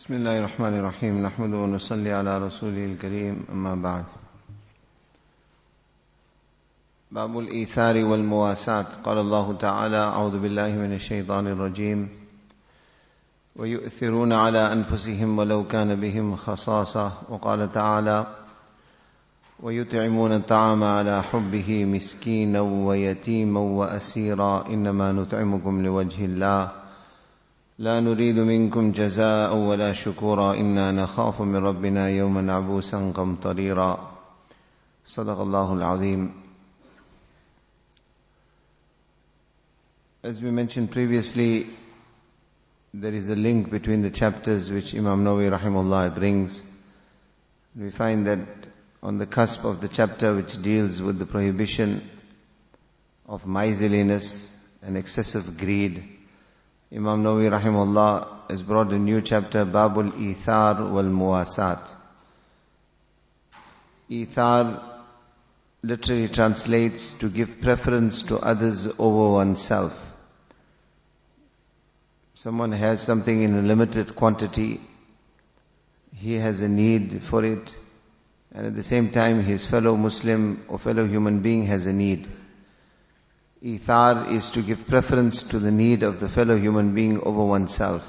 بسم الله الرحمن الرحيم. نحمد ونصلي على رسوله الكريم. أما بعد. باب الإيثار والمواساة. قال الله تعالى أعوذ بالله من الشيطان الرجيم. ويؤثرون على أنفسهم ولو كان بهم خصاصة. وقال تعالى ويطعمون الطعام على حبه مسكينا ويتيما وأسيرا. إنما نطعمكم لوجه الله. لا نريد منكم جزاء ولا شكورا إنا نخاف من ربنا يوما عبوسا قمطريرا صدق الله العظيم As we mentioned previously, there is a link between the chapters which Imam Nawawi rahimullah brings. We find that on the cusp of the chapter which deals with the prohibition of miserliness and excessive greed, Imam Nawawi rahimahullah has brought a new chapter, Babul Ithar wal Muwasat. Ithar literally translates to give preference to others over oneself. Someone has something in a limited quantity, he has a need for it, and at the same time his fellow Muslim or fellow human being has a need. Ithar is to give preference to the need of the fellow human being over oneself.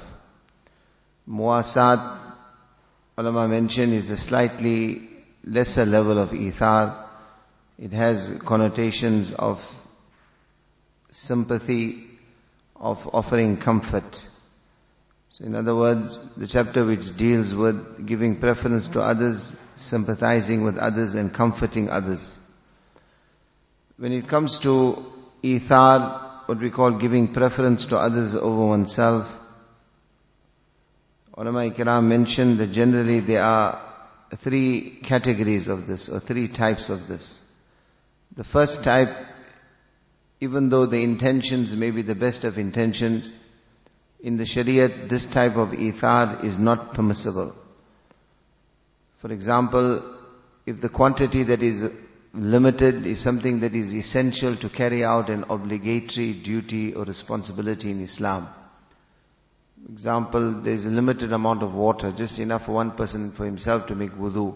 Muwasat, ulama mention, is a slightly lesser level of ithar. It has connotations of sympathy, of offering comfort. So in other words, the chapter which deals with giving preference to others, sympathizing with others and comforting others. When it comes to ithar, what we call giving preference to others over oneself. Ulama Ikram mentioned that generally there are three categories of this, or three types of this. The first type, even though the intentions may be the best of intentions, in the Shariat, this type of ithar is not permissible. For example, if the quantity that is limited is something that is essential to carry out an obligatory duty or responsibility in Islam. Example, there is a limited amount of water, just enough for one person for himself to make wudu.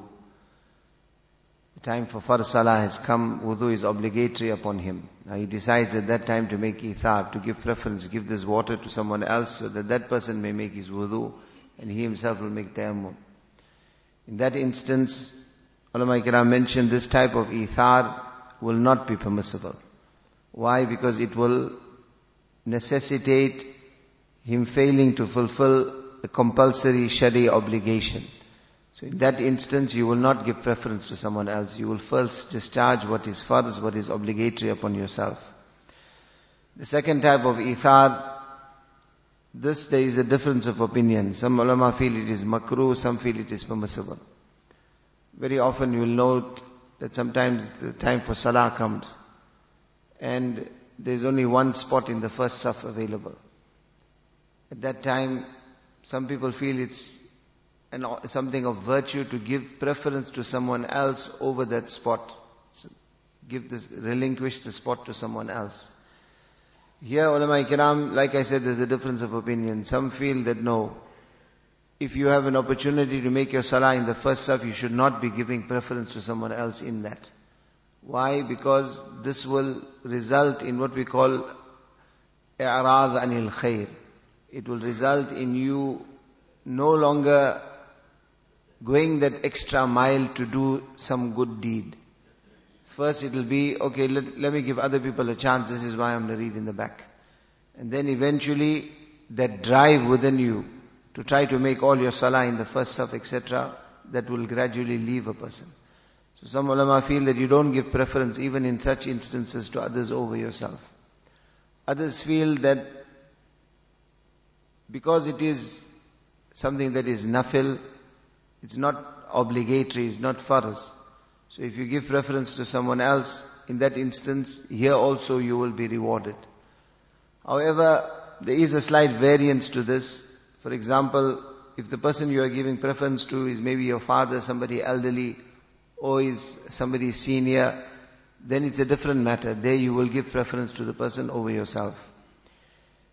The time for Far Salah has come, wudu is obligatory upon him. Now he decides at that time to make ithar, to give preference, give this water to someone else so that that person may make his wudu and he himself will make tayammum. In that instance, Ulama Ikram mentioned this type of ithar will not be permissible. Why? Because it will necessitate him failing to fulfill the compulsory shari obligation. So in that instance, you will not give preference to someone else. You will first discharge what is farz, what is obligatory upon yourself. The second type of ithar, this there is a difference of opinion. Some ulama feel it is makruh, some feel it is permissible. Very often you will note that sometimes the time for salah comes and there's only one spot in the first saf available. At that time, some people feel it's an, something of virtue to give preference to someone else over that spot. Give this, relinquish the spot to someone else. Here, ulama ikram, like I said, there's a difference of opinion. Some feel that no, if you have an opportunity to make your salah in the first saf, you should not be giving preference to someone else in that. Why? Because this will result in what we call i'rad anil khair. It will result in you no longer going that extra mile to do some good deed. First it will be, okay, let, let me give other people a chance, this is why I'm going to read in the back. And then eventually, that drive within you to try to make all your salah in the first saf, etc., that will gradually leave a person. So some ulama feel that you don't give preference even in such instances to others over yourself. Others feel that because it is something that is nafil, it's not obligatory, it's not farz. So if you give preference to someone else, in that instance, here also you will be rewarded. However, there is a slight variance to this. For example, if the person you are giving preference to is maybe your father, somebody elderly, or is somebody senior, then it's a different matter. There you will give preference to the person over yourself.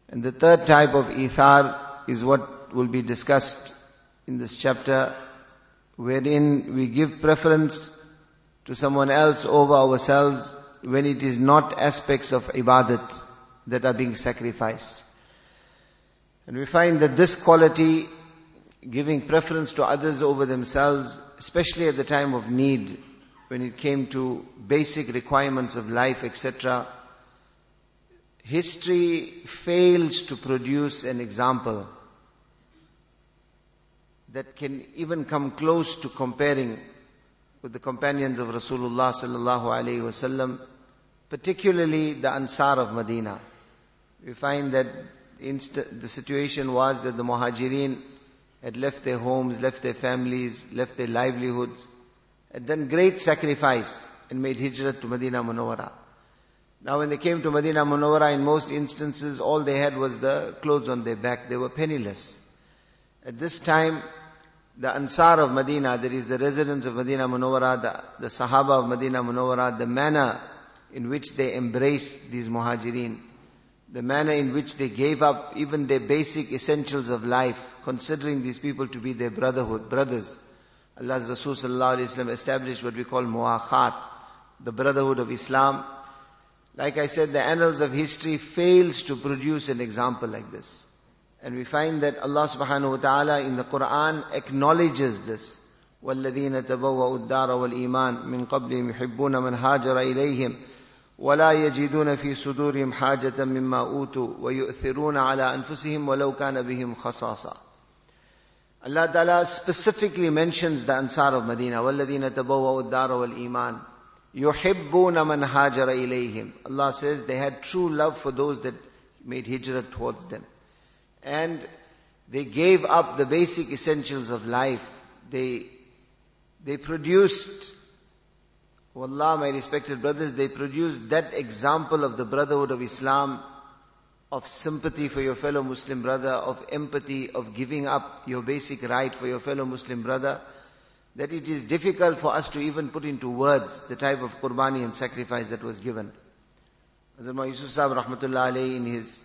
And the third type of ithar is what will be discussed in this chapter wherein we give preference to someone else over ourselves when it is not aspects of ibadat that are being sacrificed. And we find that this quality, giving preference to others over themselves, especially at the time of need, when it came to basic requirements of life, etc., history fails to produce an example that can even come close to comparing with the companions of Rasulullah sallallahu alaihi wasallam, particularly the Ansar of Medina. We find that inst- the situation was that the Muhajirin had left their homes, left their families, left their livelihoods, had done great sacrifice and made hijrah to Medina Munawwara. Now when they came to Medina Munawwara, in most instances, all they had was the clothes on their back. They were penniless. At this time, the Ansar of Medina, that is the residents of Medina Munawwara, the, the Sahaba of Medina Munawwara, the manner in which they embraced these Muhajirin, the manner in which they gave up even their basic essentials of life, considering these people to be their brotherhood, brothers. Allah's Rasul sallallahu established what we call muakhat, the brotherhood of Islam. Like I said, the annals of history fails to produce an example like this. And we find that Allah subhanahu wa ta'ala in the Quran acknowledges this. وَالَّذِينَ تَبَوَّأُوا الدَّارَ وَالْإِيمَانَ مِنْ قَبْلِهِمْ يُحِبُّونَ مَنْ هَاجَرَ إِلَيْهِمْ ولا يجدون في صدورهم حاجة مما أوتوا ويؤثرون على أنفسهم ولو كان بهم خصاصة Allah Ta'ala specifically mentions the Ansar of Medina والذين تبوأوا الدار والإيمان يحبون من هاجر إليهم Allah says they had true love for those that made hijrah towards them and they gave up the basic essentials of life they they produced Wallah, my respected brothers, they produced that example of the brotherhood of Islam, of sympathy for your fellow Muslim brother, of empathy, of giving up your basic right for your fellow Muslim brother, that it is difficult for us to even put into words the type of qurbani and sacrifice that was given. Hazrat Yusuf Sahib Rahmatullah in his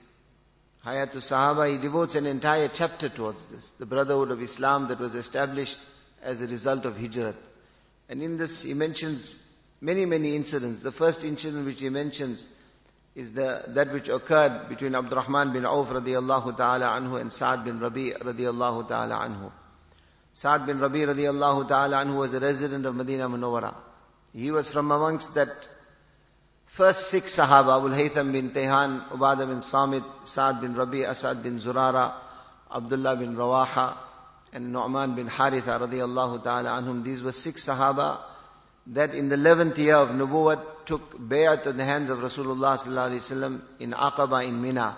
Hayatul Sahaba, he devotes an entire chapter towards this, the brotherhood of Islam that was established as a result of hijrat. And in this he mentions Many, many incidents. The first incident which he mentions is the, that which occurred between Abdurrahman bin Auf radiallahu ta'ala anhu and Sa'ad bin Rabi radiallahu ta'ala anhu. Sa'ad bin Rabi radiallahu ta'ala anhu was a resident of Medina Munawwara. He was from amongst that first six Sahaba, Abu Haytham bin Tehan, Ubadah bin Samit, Sa'ad bin Rabi, Asad bin Zurara, Abdullah bin Rawaha, and Nu'man bin Haritha radiallahu ta'ala anhum. These were six Sahaba that in the 11th year of Nubuwwat took bayat in the hands of Rasulullah sallallahu in Aqaba in Mina.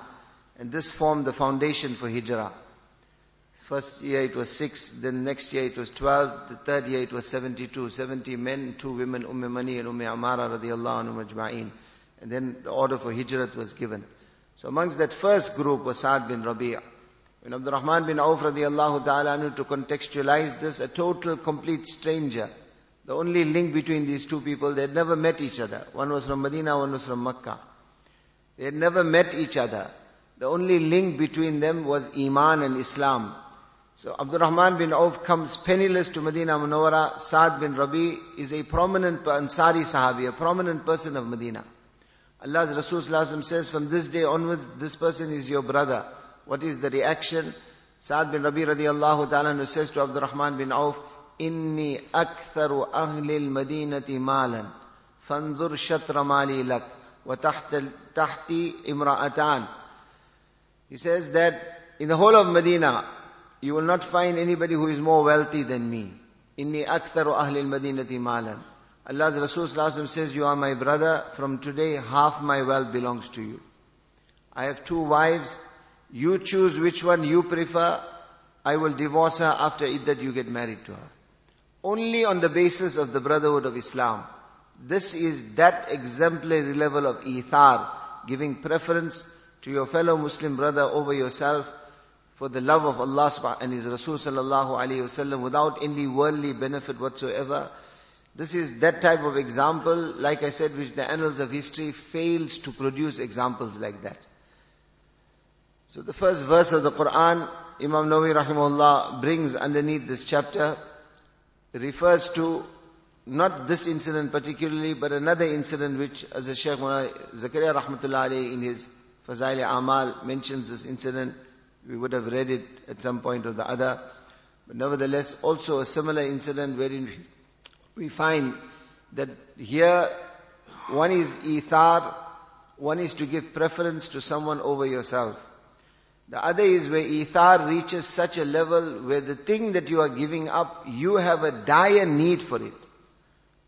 And this formed the foundation for Hijrah. First year it was six, then next year it was twelve, the third year it was seventy-two. Seventy men, two women, Umm Mani and Umm Amara radiallahu anhu. And then the order for Hijrat was given. So amongst that first group was Sa'ad bin Rabi'. When Abdul Rahman bin Auf radiallahu ta'ala to contextualize this, a total complete stranger the only link between these two people, they had never met each other. One was from Medina, one was from Makkah. They had never met each other. The only link between them was Iman and Islam. So Abdurrahman bin Auf comes penniless to Medina Munawwara. Saad bin Rabi is a prominent Ansari Sahabi, a prominent person of Medina. Allah's Rasul says, from this day onwards, this person is your brother. What is the reaction? Saad bin Rabi radiallahu ta'ala says to Abdurrahman bin Auf, إني أكثر أهل المدينة مالا فانظر شطر مالي لك وتحت تحتي امرأتان He says that in the whole of Medina, you will not find anybody who is more wealthy than me. إني أكثر أهل المدينة مالا Allah's Rasul says, you are my brother. From today, half my wealth belongs to you. I have two wives. You choose which one you prefer. I will divorce her after it that you get married to her only on the basis of the brotherhood of Islam. This is that exemplary level of ithar, giving preference to your fellow Muslim brother over yourself for the love of Allah and His Rasul sallallahu alayhi wasallam without any worldly benefit whatsoever. This is that type of example, like I said, which the annals of history fails to produce examples like that. So the first verse of the Quran Imam Nawawi rahimahullah brings underneath this chapter refers to not this incident particularly, but another incident which, as the Shaykh Zakaria rahmatullah alayhi in his Fazail Amal mentions this incident. We would have read it at some point or the other. But nevertheless, also a similar incident wherein we find that here one is ithar, one is to give preference to someone over yourself. The other is where ithar reaches such a level where the thing that you are giving up, you have a dire need for it.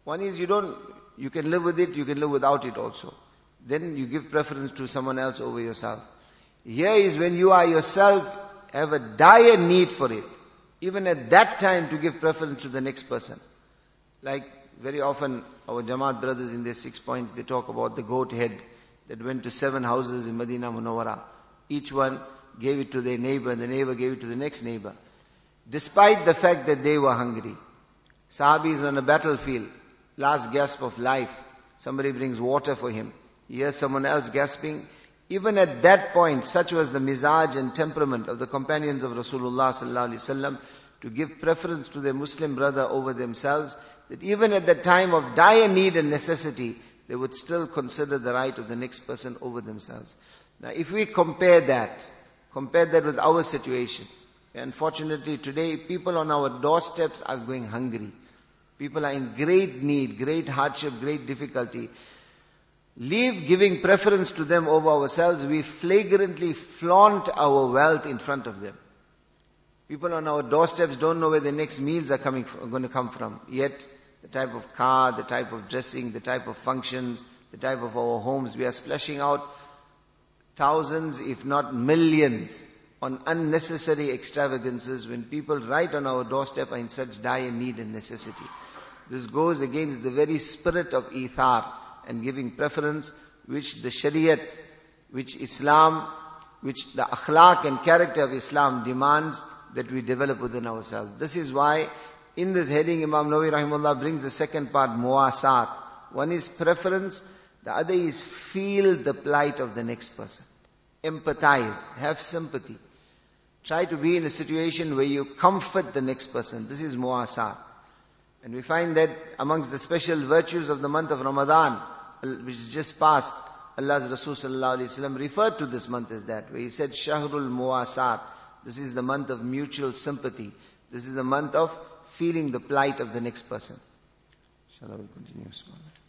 One is you don't, you can live with it, you can live without it also. Then you give preference to someone else over yourself. Here is when you are yourself have a dire need for it. Even at that time to give preference to the next person. Like very often our Jamaat brothers in their six points, they talk about the goat head that went to seven houses in Medina Munawara. Each one gave it to their neighbor and the neighbor gave it to the next neighbor. Despite the fact that they were hungry. Sahabis on a battlefield, last gasp of life. Somebody brings water for him. He hears someone else gasping. Even at that point, such was the mizaj and temperament of the companions of Rasulullah to give preference to their Muslim brother over themselves, that even at the time of dire need and necessity, they would still consider the right of the next person over themselves. Now if we compare that, compare that with our situation, unfortunately today people on our doorsteps are going hungry. People are in great need, great hardship, great difficulty. Leave giving preference to them over ourselves. We flagrantly flaunt our wealth in front of them. People on our doorsteps don't know where the next meals are coming from, are going to come from. Yet, the type of car, the type of dressing, the type of functions, the type of our homes, we are splashing out thousands, if not millions, on unnecessary extravagances when people right on our doorstep are in such dire need and necessity. This goes against the very spirit of ithar and giving preference which the shariat, which Islam, which the akhlaq and character of Islam demands that we develop within ourselves. This is why in this heading Imam Nawawi rahimahullah brings the second part, muwasat. One is preference, the other is feel the plight of the next person. Empathize, have sympathy. Try to be in a situation where you comfort the next person. This is muwasat. And we find that amongst the special virtues of the month of Ramadan, which is just passed, Allah's Rasul referred to this month as that, where he said, Shahrul Muwasat. This is the month of mutual sympathy. This is the month of feeling the plight of the next person. I continue?